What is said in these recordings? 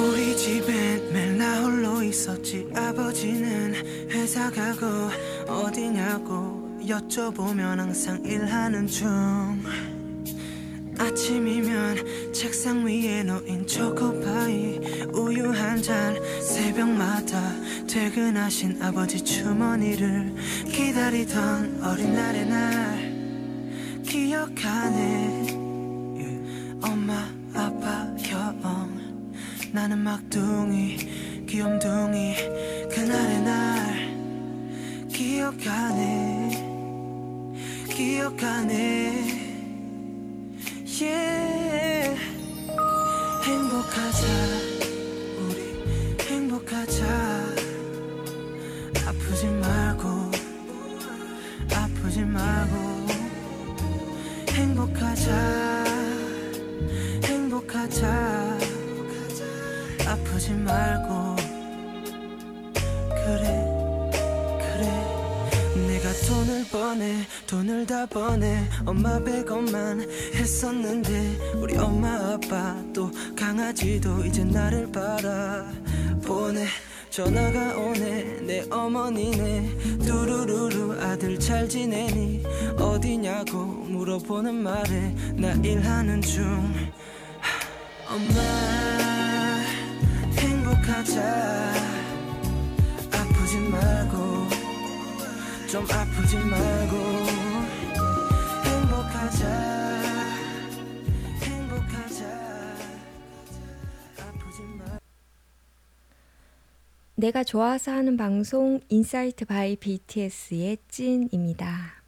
우리 집엔 매일 나 홀로 있었지. 아버지는 회사 가고 어디냐고 여쭤보면 항상 일하는 중. 아침이면 책상 위에 놓인 초코파이 우유 한 잔 새벽마다 퇴근하신 아버지 주머니를 기다리던 어린 날의 날. 기억하네 나는 막둥이 귀염둥이 그날의 날. 기억하네 기억하네. Yeah. 행복하자 그래 그래. 내가 돈을 버네 돈을 다 버네. 엄마 백원만 했었는데 우리 엄마 아빠 또 강아지도 이제 나를 바라보네. 전화가 오네 내 어머니네. 뚜루루루 아들 잘 지내니 어디냐고 물어보는 말에 나 일하는 중. 하, 엄마 행복하자 아프지 말고 좀 아프지 말고 행복하자 행복하자 아프지 말고 내가 좋아서 하는 방송 Insight by BTS의 찐입니다.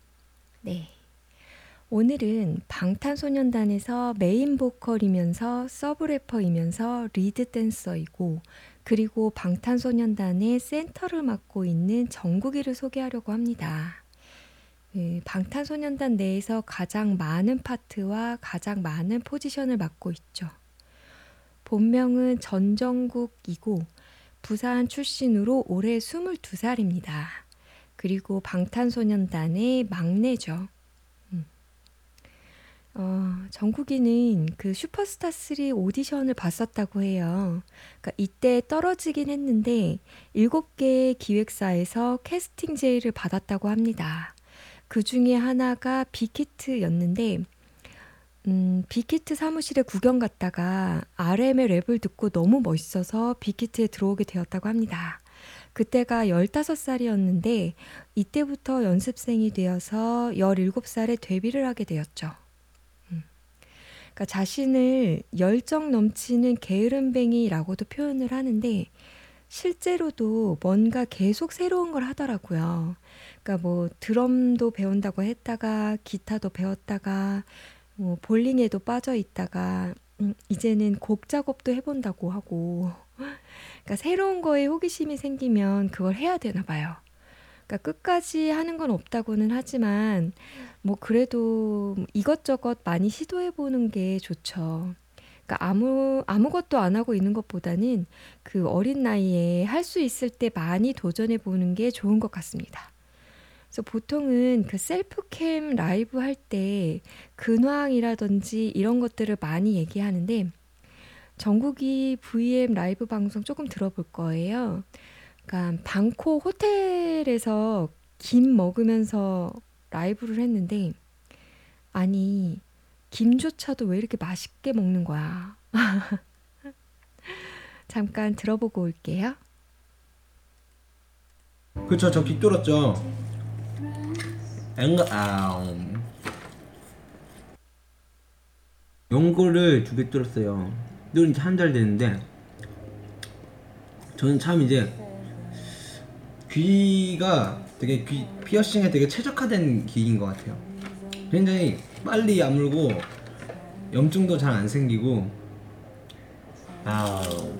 네. 오늘은 방탄소년단에서 메인 보컬이면서 sub 래퍼이면서 lead 댄서이고 그리고 방탄소년단의 센터를 맡고 있는 정국이를 소개하려고 합니다. 그 방탄소년단 내에서 가장 많은 파트와 가장 많은 포지션을 맡고 있죠. 본명은 전정국이고 부산 출신으로 올해 22살입니다. 그리고 방탄소년단의 막내죠. 음. 어, 정국이는 그 슈퍼스타 3 오디션을 봤었다고 해요. 그러니까 이때 떨어지긴 했는데 7개의 기획사에서 캐스팅 제의를 받았다고 합니다. 그 중에 하나가 빅히트였는데 음, 빅히트 사무실에 구경 갔다가 RM의 랩을 듣고 너무 멋있어서 빅히트에 들어오게 되었다고 합니다. 그때가 15살이었는데 이때부터 연습생이 되어서 17살에 데뷔를 하게 되었죠. 음. 그러니까 자신을 열정 넘치는 게으름뱅이라고도 표현을 하는데 실제로도 뭔가 계속 새로운 걸 하더라고요. 그러니까 뭐 드럼도 배운다고 했다가 기타도 배웠다가 뭐 볼링에도 빠져 있다가 음, 이제는 곡 작업도 해본다고 하고 그러니까 새로운 거에 호기심이 생기면 그걸 해야 되나 봐요. 그러니까 끝까지 하는 건 없다고는 하지만 뭐 그래도 이것저것 많이 시도해 보는 게 좋죠. 그러니까 아무 아무것도 안 하고 있는 것보다는 그 어린 나이에 할 수 있을 때 많이 도전해 보는 게 좋은 것 같습니다. 그래서 보통은 그 셀프캠 라이브 할 때 근황이라든지 이런 것들을 많이 얘기하는데 정국이 VM 라이브 방송 조금 들어볼 거예요. 그러니까 방콕 호텔에서 김 먹으면서 라이브를 했는데 아니 김조차도 왜 이렇게 맛있게 먹는 거야? 잠깐 들어보고 올게요. 그쵸 저 귀 뚫었죠 엥가 아 연고를 두개 뚫었어요 뚫은 지한달 됐는데 저는 참 이제 귀가 되게 귀 피어싱에 되게 최적화된 귀인 것 같아요. 굉장히 빨리 아물고 염증도 잘 안 생기고. 아우.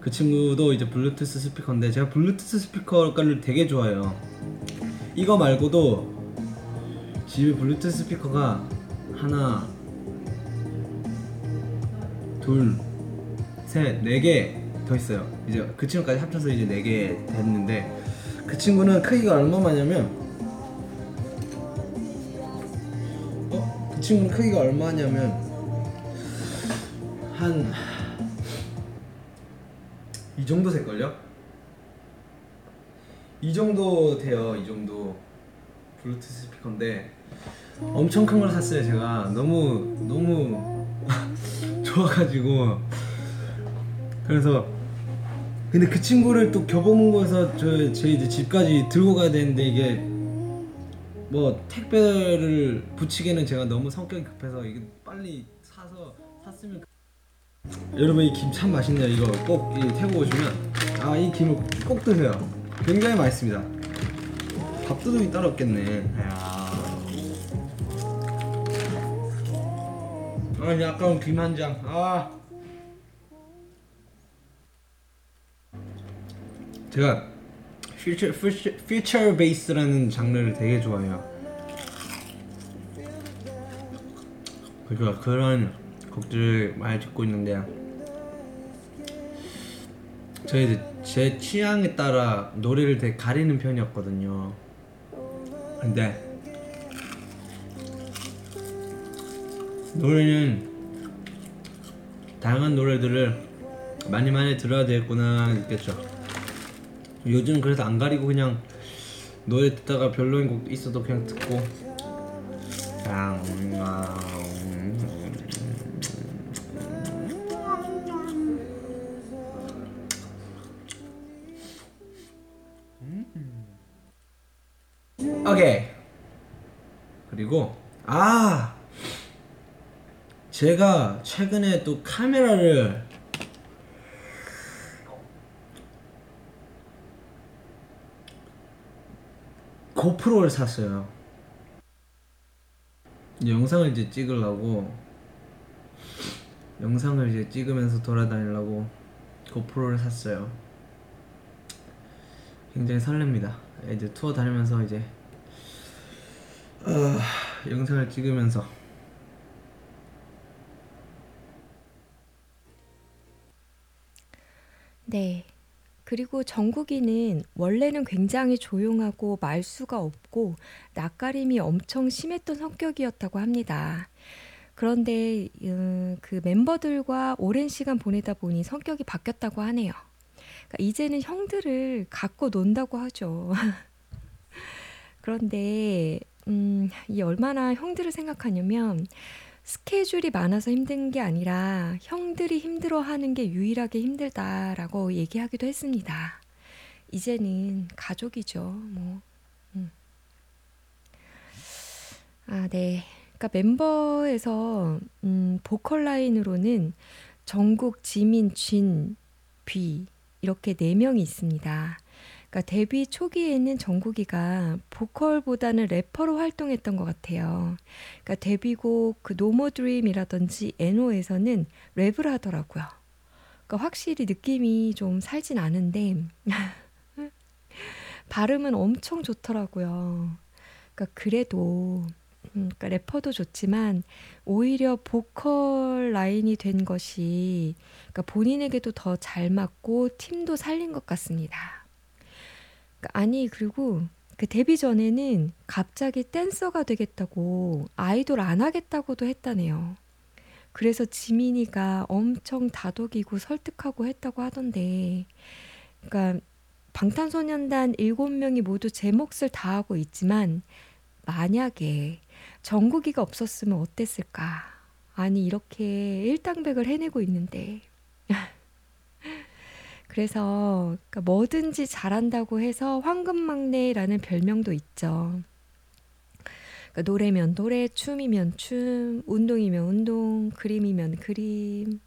그 친구도 이제 블루투스 스피커인데 제가 블루투스 스피커를 되게 좋아해요. 이거 말고도 집에 블루투스 스피커가 하나, 둘, 셋, 네 개 더 있어요. 이제 그 친구까지 합쳐서 이제 네 개 됐는데 그 친구는 크기가 얼마냐면 친구는 크기가 얼마냐면 한 이 정도 될걸요? 이 정도 돼요. 이 정도 블루투스 스피커인데 엄청 큰 걸 샀어요. 제가 너무 너무 좋아가지고. 그래서 근데 그 친구를 또 교보문고에서 저, 제 이제 집까지 들고 가야 되는데 이게 뭐 택배를 붙이기에는 제가 너무 성격이 급해서 이게 빨리 사서 샀으면 여러분 이 김 참 맛있네요. 이거 꼭 이 태국 오시면. 아 이 김을 꼭 드세요. 굉장히 맛있습니다. 밥도둑이 따로 없겠네 아 이제 아까운 김 한 장 아 제가 퓨처 퓨처 퓨처 베이스라는 장르를 되게 좋아해요. 그러니까 그런 곡들을 많이 듣고 있는데 이제 제 취향에 따라 노래를 되게 가리는 편이었거든요. 근데 노래는 다양한 노래들을 많이 많이 들어야 되겠구나 느꼈죠. 요즘 그래서 안 가리고 그냥 노래 듣다가 별로인 곡 있어도 그냥 듣고. 그냥 오케이. 그리고 아 제가 최근에 또 카메라를 고프로를 샀어요. 영상을 이제 찍으려고 영상을 이제 찍으면서 돌아다니려고 고프로를 샀어요. 굉장히 설렙니다. 이제 투어 다니면서 이제 어, 영상을 찍으면서 네. 그리고 정국이는 원래는 굉장히 조용하고 말수가 없고 낯가림이 엄청 심했던 성격이었다고 합니다. 그런데 음, 그 멤버들과 오랜 시간 보내다 보니 성격이 바뀌었다고 하네요. 그러니까 이제는 형들을 갖고 논다고 하죠. 그런데 음, 이 얼마나 형들을 생각하냐면 스케줄이 많아서 힘든 게 아니라 형들이 힘들어하는 게 유일하게 힘들다라고 얘기하기도 했습니다. 이제는 가족이죠. 뭐. 음. 아, 네. 그러니까 멤버에서 음, 보컬 라인으로는 정국, 지민, 진, 뷔 이렇게 네 명이 있습니다. 그러니까 데뷔 초기에는 정국이가 보컬보다는 래퍼로 활동했던 것 같아요. 그러니까 데뷔곡 그 No More Dream이라든지 N.O에서는 랩을 하더라고요. 그러니까 확실히 느낌이 좀 살진 않은데 발음은 엄청 좋더라고요. 그러니까 그래도 음, 그러니까 래퍼도 좋지만 오히려 보컬 라인이 된 것이 그러니까 본인에게도 더 잘 맞고 팀도 살린 것 같습니다. 아니 그리고 그 데뷔 전에는 갑자기 댄서가 되겠다고 아이돌 안 하겠다고도 했다네요. 그래서 지민이가 엄청 다독이고 설득하고 했다고 하던데, 그러니까 방탄소년단 7명이 모두 제 몫을 다하고 있지만, 만약에 정국이가 없었으면 어땠을까? 아니, 이렇게 일당백을 해내고 있는데. 그래서 그러니까 뭐든지 잘한다고 해서 황금막내라는 별명도 있죠. 그러니까 노래면 노래, 춤이면 춤, 운동이면 운동, 그림이면 그림.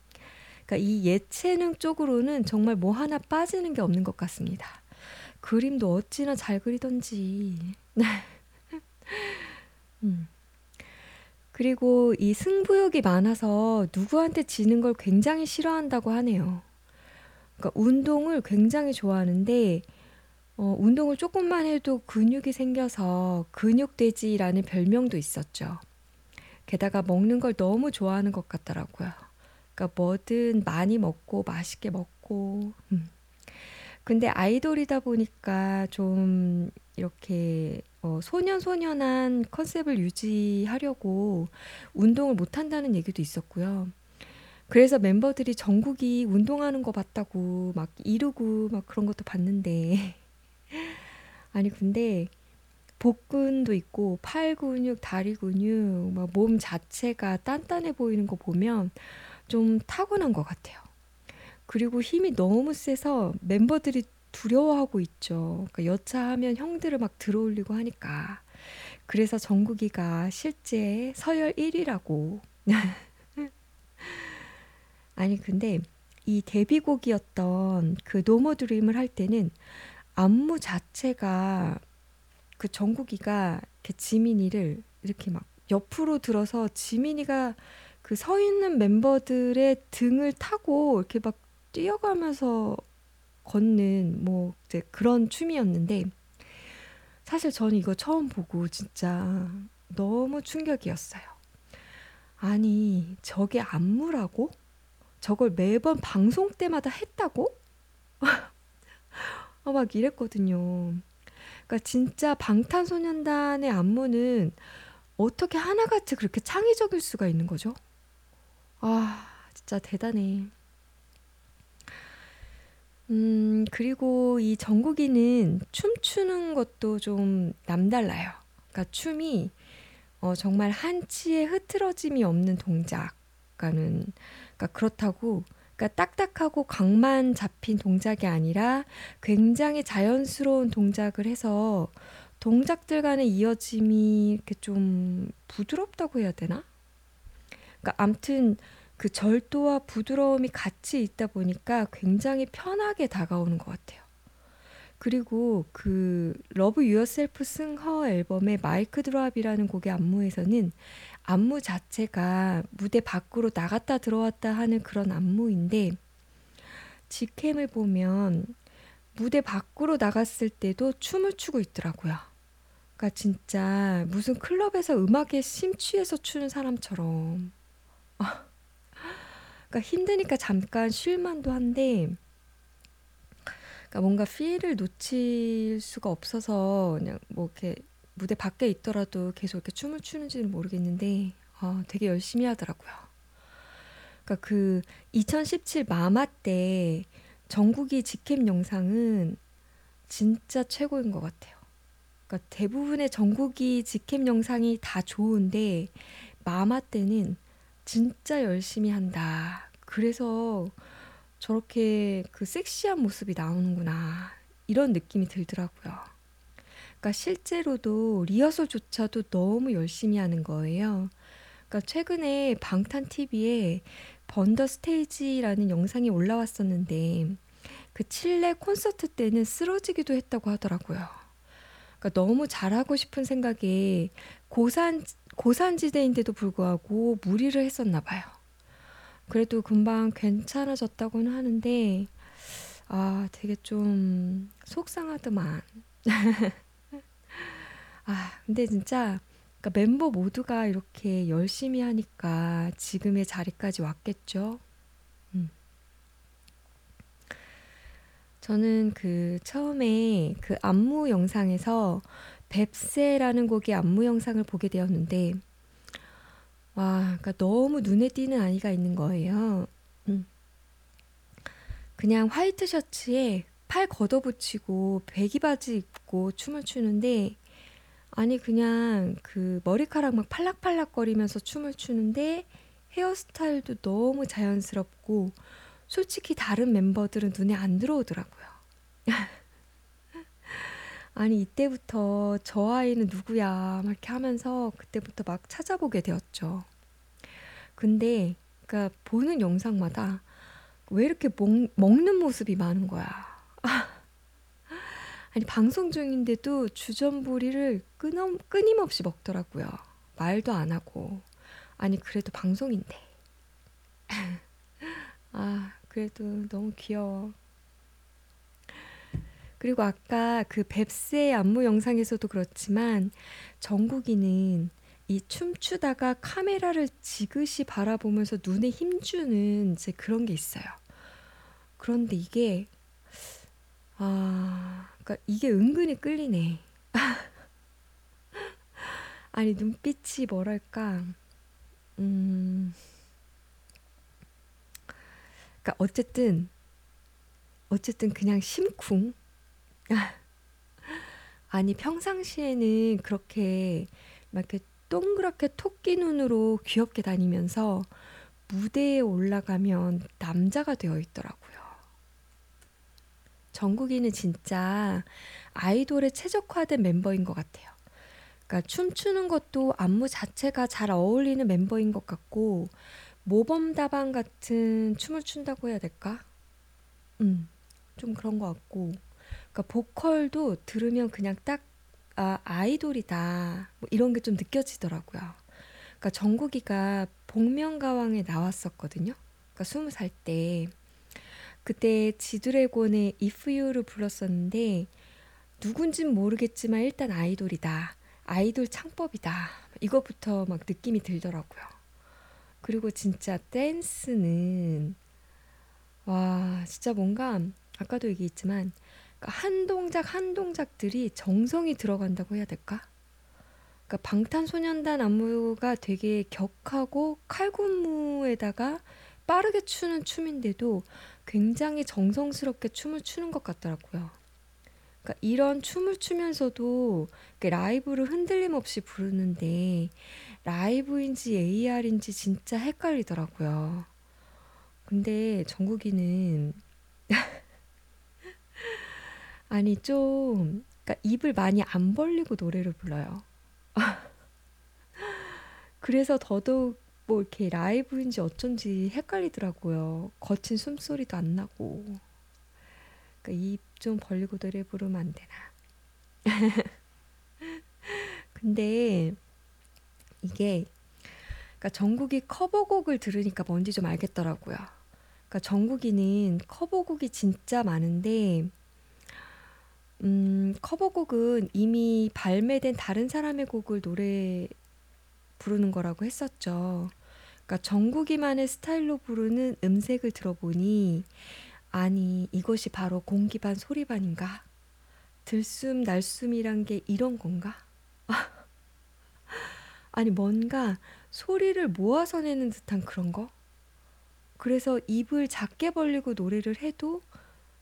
그러니까 이 예체능 쪽으로는 정말 뭐 하나 빠지는 게 없는 것 같습니다. 그림도 어찌나 잘 그리던지. 음. 그리고 이 승부욕이 많아서 누구한테 지는 걸 굉장히 싫어한다고 하네요. 그러니까 운동을 굉장히 좋아하는데 어, 운동을 조금만 해도 근육이 생겨서 근육돼지라는 별명도 있었죠. 게다가 먹는 걸 너무 좋아하는 것 같더라고요. 그러니까 뭐든 많이 먹고 맛있게 먹고. 음. 근데 아이돌이다 보니까 좀 이렇게 어, 소년소년한 컨셉을 유지하려고 운동을 못 한다는 얘기도 있었고요. 그래서 멤버들이 정국이 운동하는 거 봤다고 막 이루고 막 그런 것도 봤는데 아니 근데 복근도 있고 팔 근육, 다리 근육, 막 몸 자체가 단단해 보이는 거 보면 좀 타고난 것 같아요. 그리고 힘이 너무 세서 멤버들이 두려워하고 있죠. 그러니까 여차하면 형들을 막 들어올리고 하니까. 그래서 정국이가 실제 서열 1위라고. 아니 근데 이 데뷔곡이었던 그 노모 드림을 할 때는 안무 자체가 그 정국이가 이렇게 지민이를 이렇게 막 옆으로 들어서 지민이가 그 서 있는 멤버들의 등을 타고 이렇게 막 뛰어가면서 걷는 뭐 이제 그런 춤이었는데 사실 저는 이거 처음 보고 진짜 너무 충격이었어요. 아니, 저게 안무라고? 저걸 매번 방송 때마다 했다고? 어, 막 이랬거든요. 그러니까 진짜 방탄소년단의 안무는 어떻게 하나같이 그렇게 창의적일 수가 있는 거죠? 아, 진짜 대단해. 음, 그리고 이 정국이는 춤추는 것도 좀 남달라요. 그러니까 춤이 어, 정말 한치의 흐트러짐이 없는 동작가는 그러니까 그렇다고 그러니까 딱딱하고 각만 잡힌 동작이 아니라 굉장히 자연스러운 동작을 해서 동작들 간의 이어짐이 이렇게 좀 부드럽다고 해야 되나? 그러니까 암튼 그 절도와 부드러움이 같이 있다 보니까 굉장히 편하게 다가오는 것 같아요. 그리고 그 Love Yourself 승 Her 앨범의 MIC Drop이라는 곡의 안무에서는 안무 자체가 무대 밖으로 나갔다 들어왔다 하는 그런 안무인데 직캠을 보면 무대 밖으로 나갔을 때도 춤을 추고 있더라고요. 그러니까 진짜 무슨 클럽에서 음악에 심취해서 추는 사람처럼. 그러니까 힘드니까 잠깐 쉴 만도 한데 그러니까 뭔가 필을 놓칠 수가 없어서 그냥 뭐 이렇게 무대 밖에 있더라도 계속 이렇게 춤을 추는지는 모르겠는데 아, 되게 열심히 하더라고요. 그러니까 그 2017 마마 때 정국이 직캠 영상은 진짜 최고인 것 같아요. 그러니까 대부분의 정국이 직캠 영상이 다 좋은데 마마 때는 진짜 열심히 한다. 그래서 저렇게 그 섹시한 모습이 나오는구나. 이런 느낌이 들더라고요. 그러니까 실제로도 리허설조차도 너무 열심히 하는 거예요. 그러니까 최근에 방탄 TV에 번더 스테이지라는 영상이 올라왔었는데 그 칠레 콘서트 때는 쓰러지기도 했다고 하더라고요. 그러니까 너무 잘하고 싶은 생각에 고산 고산지대인데도 불구하고 무리를 했었나 봐요. 그래도 금방 괜찮아졌다고는 하는데 아, 되게 좀 속상하더만. 아, 근데 진짜 그러니까 멤버 모두가 이렇게 열심히 하니까 지금의 자리까지 왔겠죠. 음. 저는 그 처음에 그 안무 영상에서 뱁새라는 곡의 안무 영상을 보게 되었는데 와, 그러니까 너무 눈에 띄는 아이가 있는 거예요. 음. 그냥 화이트 셔츠에 팔 걷어붙이고 배기 바지 입고 춤을 추는데 아니 그냥 그 머리카락 막 팔락팔락거리면서 춤을 추는데 헤어스타일도 너무 자연스럽고 솔직히 다른 멤버들은 눈에 안 들어오더라고요. 아니 이때부터 저 아이는 누구야 막 이렇게 하면서 그때부터 막 찾아보게 되었죠. 근데 그러니까 보는 영상마다 왜 이렇게 먹, 먹는 모습이 많은 거야. 아니 방송 중인데도 주전부리를 끊임, 끊임없이 먹더라고요. 말도 안 하고. 아니 그래도 방송인데. 아 그래도 너무 귀여워. 그리고 아까 그 뱁새 안무 영상에서도 그렇지만 정국이는 이 춤추다가 카메라를 지그시 바라보면서 눈에 힘주는 이제 그런 게 있어요. 그런데 이게 아, 그러니까 이게 은근히 끌리네. 아니, 눈빛이 뭐랄까, 음, 그니까 어쨌든, 어쨌든 그냥 심쿵. 아니, 평상시에는 그렇게 막 이렇게 동그랗게 토끼 눈으로 귀엽게 다니면서 무대에 올라가면 남자가 되어 있더라고요. 정국이는 진짜 아이돌에 최적화된 멤버인 것 같아요. 그러니까 춤추는 것도 안무 자체가 잘 어울리는 멤버인 것 같고 모범답안 같은 춤을 춘다고 해야 될까? 음, 좀 그런 것 같고 그러니까 보컬도 들으면 그냥 딱 아, 아이돌이다 뭐 이런 게 좀 느껴지더라고요. 그러니까 정국이가 복면가왕에 나왔었거든요. 그러니까 스무 살 때. 그때 지드래곤의 If You를 불렀었는데 누군진 모르겠지만 일단 아이돌이다. 아이돌 창법이다. 이것부터 막 느낌이 들더라고요. 그리고 진짜 댄스는 와 진짜 뭔가 아까도 얘기했지만 그러니까 한 동작 한 동작들이 정성이 들어간다고 해야 될까? 그러니까 방탄소년단 안무가 되게 격하고 칼군무에다가 빠르게 추는 춤인데도 굉장히 정성스럽게 춤을 추는 것 같더라고요. 그러니까 이런 춤을 추면서도 라이브를 흔들림 없이 부르는데 라이브인지 AR인지 진짜 헷갈리더라고요. 근데 정국이는 아니 좀 그러니까 입을 많이 안 벌리고 노래를 불러요. 그래서 더더욱 뭐 이렇게 라이브인지 어쩐지 헷갈리더라고요. 거친 숨소리도 안 나고. 그러니까 입 좀 벌리고 노래 부르면 안 되나. 근데 이게 그러니까 정국이 커버곡을 들으니까 뭔지 좀 알겠더라고요. 그러니까 정국이는 커버곡이 진짜 많은데 음, 커버곡은 이미 발매된 다른 사람의 곡을 노래 부르는 거라고 했었죠. 그러니까 정국이만의 스타일로 부르는 음색을 들어보니 아니 이것이 바로 공기반 소리반인가? 들숨 날숨이란 게 이런 건가? 아니 뭔가 소리를 모아서 내는 듯한 그런 거? 그래서 입을 작게 벌리고 노래를 해도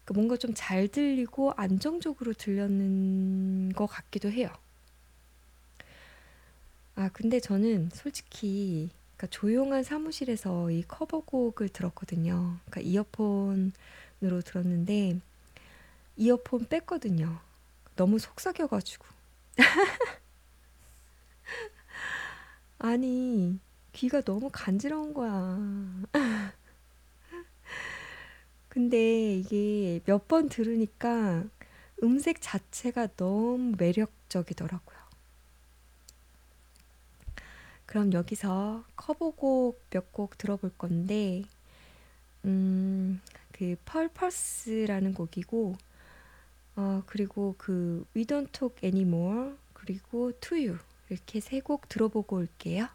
그 뭔가 좀 잘 들리고 안정적으로 들렸는 것 같기도 해요. 아, 근데 저는 솔직히 그러니까 조용한 사무실에서 이 커버곡을 들었거든요. 그러니까 이어폰으로 들었는데 이어폰 뺐거든요. 너무 속삭여가지고. 아니, 귀가 너무 간지러운 거야. 근데 이게 몇 번 들으니까 음색 자체가 너무 매력적이더라고요. 그럼 여기서 커버곡 몇 곡 들어볼 건데, 음, 그 펄퍼스라는 곡이고, 어, 그리고 그 We Don't Talk Anymore, 그리고 To You 이렇게 세 곡 들어보고 올게요.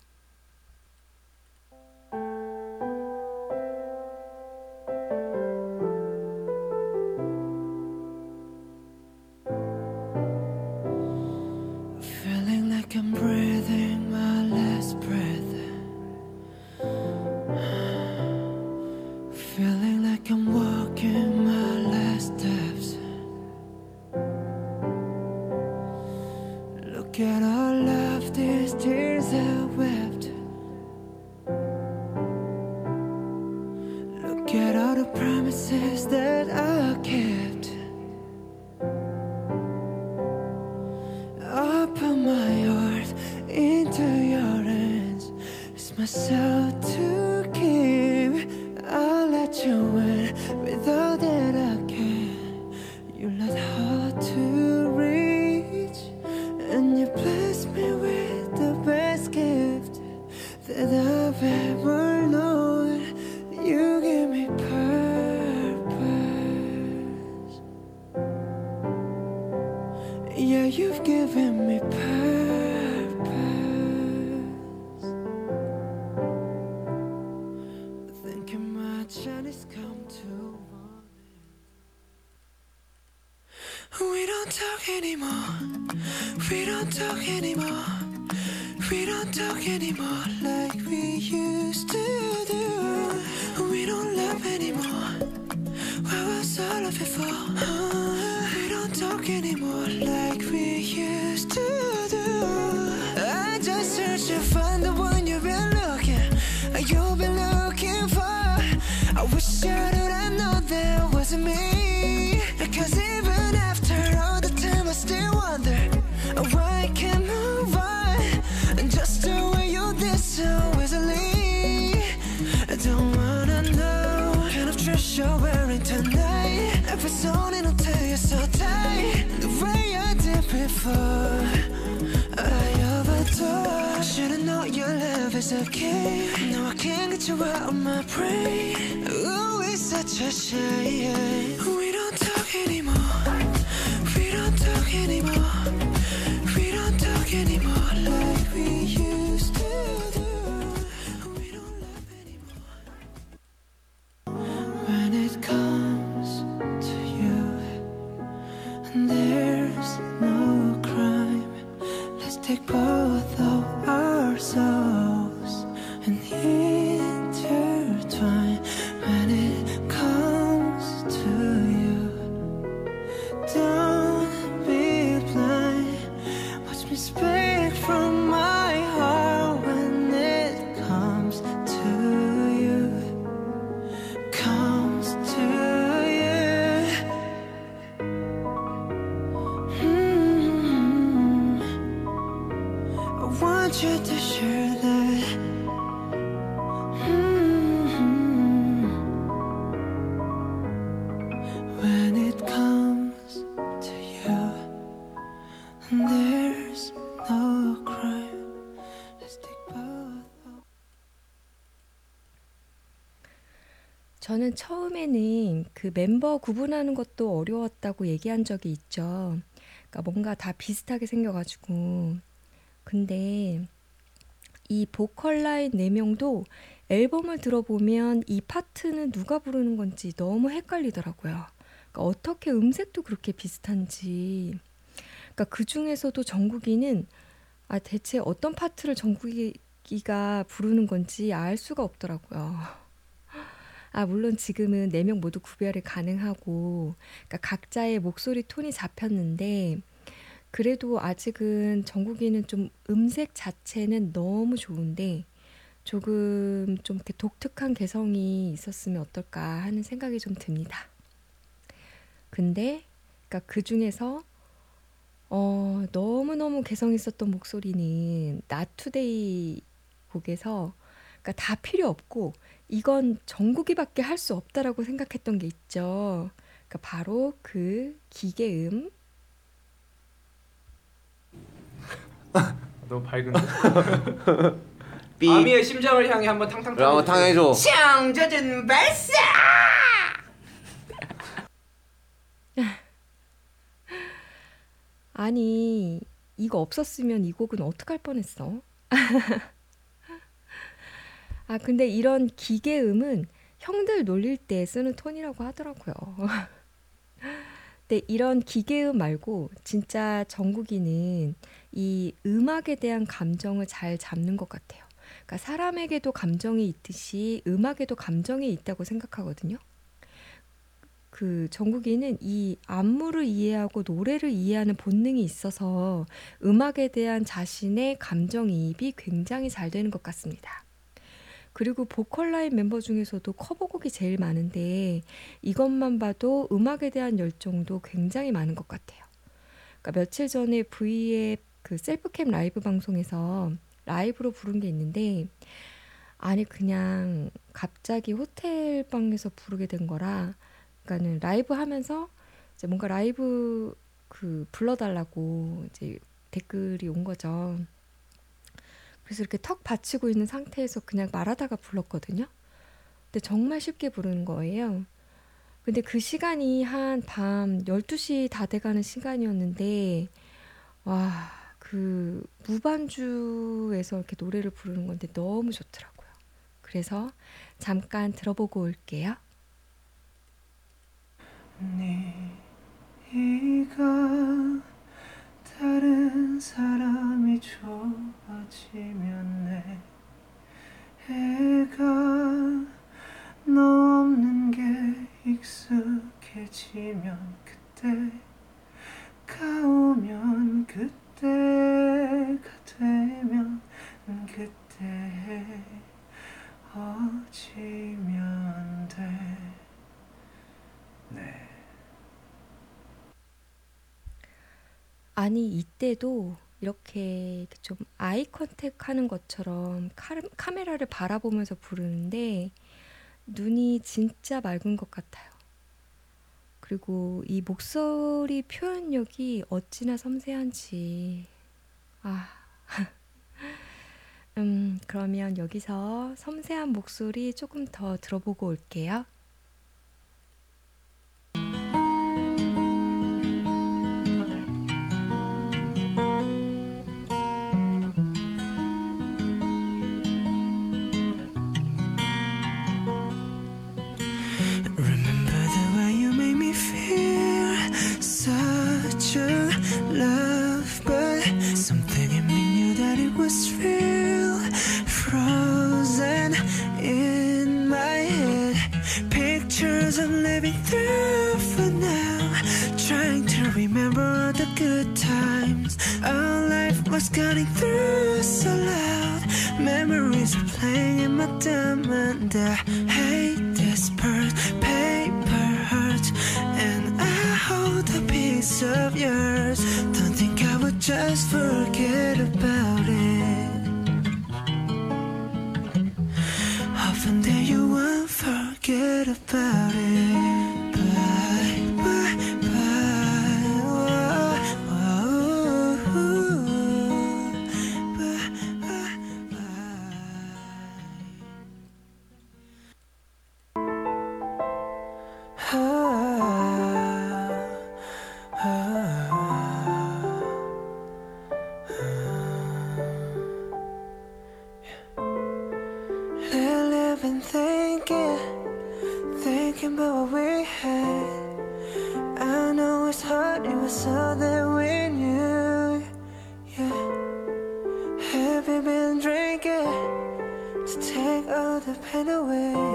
Yeah, you've given me purpose. Thinking my journey's come to. We don't talk anymore. We don't talk anymore. We don't talk anymore like we used to do. We don't love anymore. Where was all of it for? We don't talk anymore like Your love is okay. Now I can't get you out of my brain. Ooh, it's such a shame. We don't talk anymore. We don't talk anymore. 저는 처음에는 그 멤버 구분하는 것도 어려웠다고 얘기한 적이 있죠. 그러니까 뭔가 다 비슷하게 생겨 가지고. 근데 이 보컬 라인 4명도 앨범을 들어보면 이 파트는 누가 부르는 건지 너무 헷갈리더라고요. 그러니까 어떻게 음색도 그렇게 비슷한지. 그러니까 그 중에서도 정국이는 아, 대체 어떤 파트를 정국이가 부르는 건지 알 수가 없더라고요. 아, 물론 지금은 네명 모두 구별이 가능하고, 그러니까 각자의 목소리 톤이 잡혔는데, 그래도 아직은 정국이는 좀 음색 자체는 너무 좋은데, 조금 좀 이렇게 독특한 개성이 있었으면 어떨까 하는 생각이 좀 듭니다. 근데, 그러니까 그 중에서, 어, 너무너무 개성 있었던 목소리는 나투데이 곡에서, 그러니까 다 필요 없고, 이건 정국이밖에 할 수 없다라고 생각했던 게 있죠. 그러니까 바로 그 기계음. 너무 밝은데? 삐. 아미의 심장을 향해 한번 탕탕 그래 한번 탕 해줘. 창조준 발사! 아니, 이거 없었으면 이 곡은 어떡할 뻔했어? 아, 근데 이런 기계음은 형들 놀릴 때 쓰는 톤이라고 하더라고요. 근데 이런 기계음 말고 진짜 정국이는 이 음악에 대한 감정을 잘 잡는 것 같아요. 그러니까 사람에게도 감정이 있듯이 음악에도 감정이 있다고 생각하거든요. 그 정국이는 이 안무를 이해하고 노래를 이해하는 본능이 있어서 음악에 대한 자신의 감정이입이 굉장히 잘 되는 것 같습니다. 그리고 보컬 라인 멤버 중에서도 커버곡이 제일 많은데 이것만 봐도 음악에 대한 열정도 굉장히 많은 것 같아요. 그러니까 며칠 전에 V의 그 셀프캠 라이브 방송에서 라이브로 부른 게 있는데 아니 그냥 갑자기 호텔 방에서 부르게 된 거라 그러니까는 라이브 하면서 이제 뭔가 라이브 그 불러달라고 이제 댓글이 온 거죠. 그래서 이렇게 턱 받치고 있는 상태에서 그냥 말하다가 불렀거든요. 근데 정말 쉽게 부르는 거예요. 근데 그 시간이 한 밤 12시 다 돼가는 시간이었는데, 와, 그 무반주에서 이렇게 노래를 부르는 건데 너무 좋더라고요. 그래서 잠깐 들어보고 올게요. 네가 다른 사람이 좋아지면 내가 너 없는 게 익숙해지면 그때가 오면 그때가 되면 그때 어지면 아니, 이때도 이렇게 좀 아이 컨택 하는 것처럼 카, 카메라를 바라보면서 부르는데 눈이 진짜 맑은 것 같아요. 그리고 이 목소리 표현력이 어찌나 섬세한지. 아. 음, 그러면 여기서 섬세한 목소리 조금 더 들어보고 올게요. Was real. Frozen in my head, pictures I'm living through for now. Trying to remember the good times our life was getting through so loud. Memories are playing in my diamond. I hate this part, paper hurts, and I hold a piece of yours. Don't think I would just forget about it. About thinking about what we had. I know it's hard, it was all that we knew. Yeah. Have you been drinking to take all the pain away?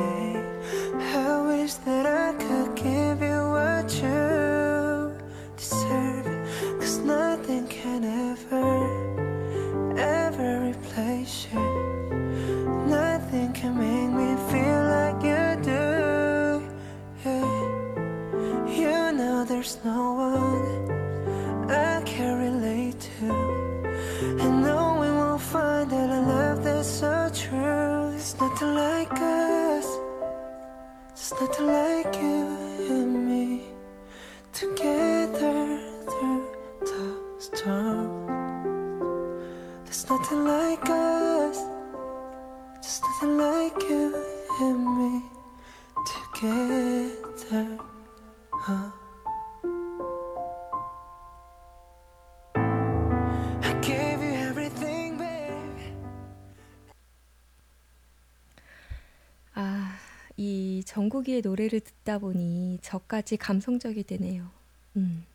정국이의 노래를 듣다 보니 저까지 감성적이 되네요. 음.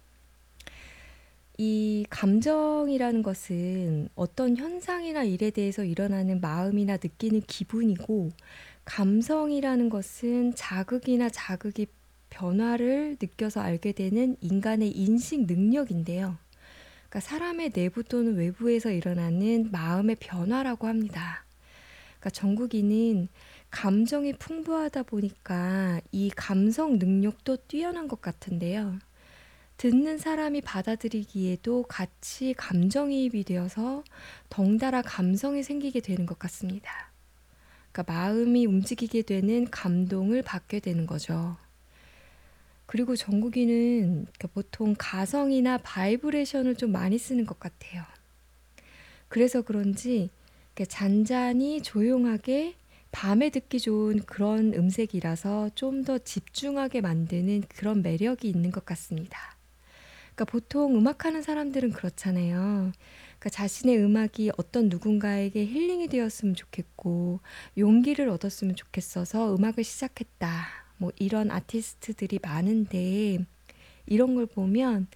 이 감정이라는 것은 어떤 현상이나 일에 대해서 일어나는 마음이나 느끼는 기분이고, 감성이라는 것은 자극이나 자극이 변화를 느껴서 알게 되는 인간의 인식 능력인데요. 그러니까 사람의 내부 또는 외부에서 일어나는 마음의 변화라고 합니다. 그러니까 정국이는 감정이 풍부하다 보니까 이 감성 능력도 뛰어난 것 같은데요. 듣는 사람이 받아들이기에도 같이 감정이입이 되어서 덩달아 감성이 생기게 되는 것 같습니다. 그러니까 마음이 움직이게 되는 감동을 받게 되는 거죠. 그리고 정국이는 보통 가성이나 바이브레이션을 좀 많이 쓰는 것 같아요. 그래서 그런지 잔잔히 조용하게 밤에 듣기 좋은 그런 음색이라서 좀 더 집중하게 만드는 그런 매력이 있는 것 같습니다. 그러니까 보통 음악하는 사람들은 그렇잖아요. 그러니까 자신의 음악이 어떤 누군가에게 힐링이 되었으면 좋겠고 용기를 얻었으면 좋겠어서 음악을 시작했다. 뭐 이런 아티스트들이 많은데 이런 걸 보면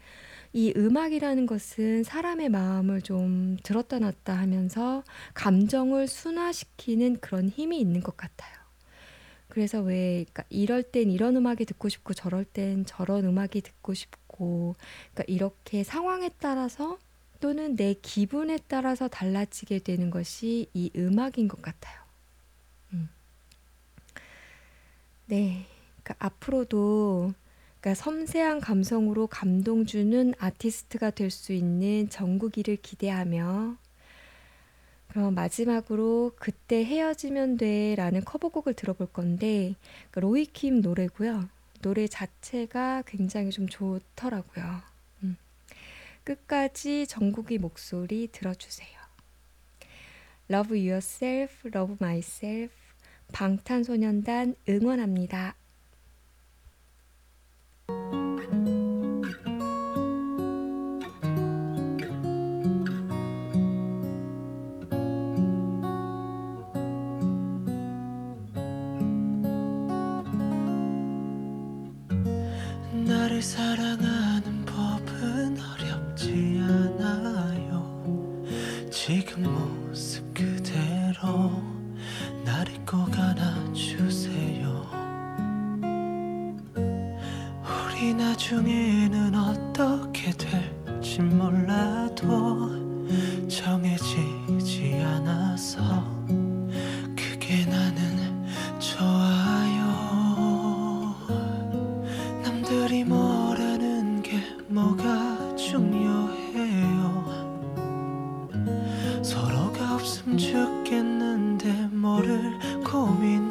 이 음악이라는 것은 사람의 마음을 좀 들었다 놨다 하면서 감정을 순화시키는 그런 힘이 있는 것 같아요. 그래서 왜 그러니까 이럴 땐 이런 음악이 듣고 싶고 저럴 땐 저런 음악이 듣고 싶고 그러니까 이렇게 상황에 따라서 또는 내 기분에 따라서 달라지게 되는 것이 이 음악인 것 같아요. 음. 네. 그러니까 앞으로도 그러니까 섬세한 감성으로 감동 주는 아티스트가 될 수 있는 정국이를 기대하며 그럼 마지막으로 그때 헤어지면 돼라는 커버곡을 들어볼 건데 그러니까 로이킴 노래고요. 노래 자체가 굉장히 좀 좋더라고요. 음. 끝까지 정국이 목소리 들어주세요. Love Yourself, Love Myself, 방탄소년단 응원합니다. 나를 죽겠는데 뭐를 고민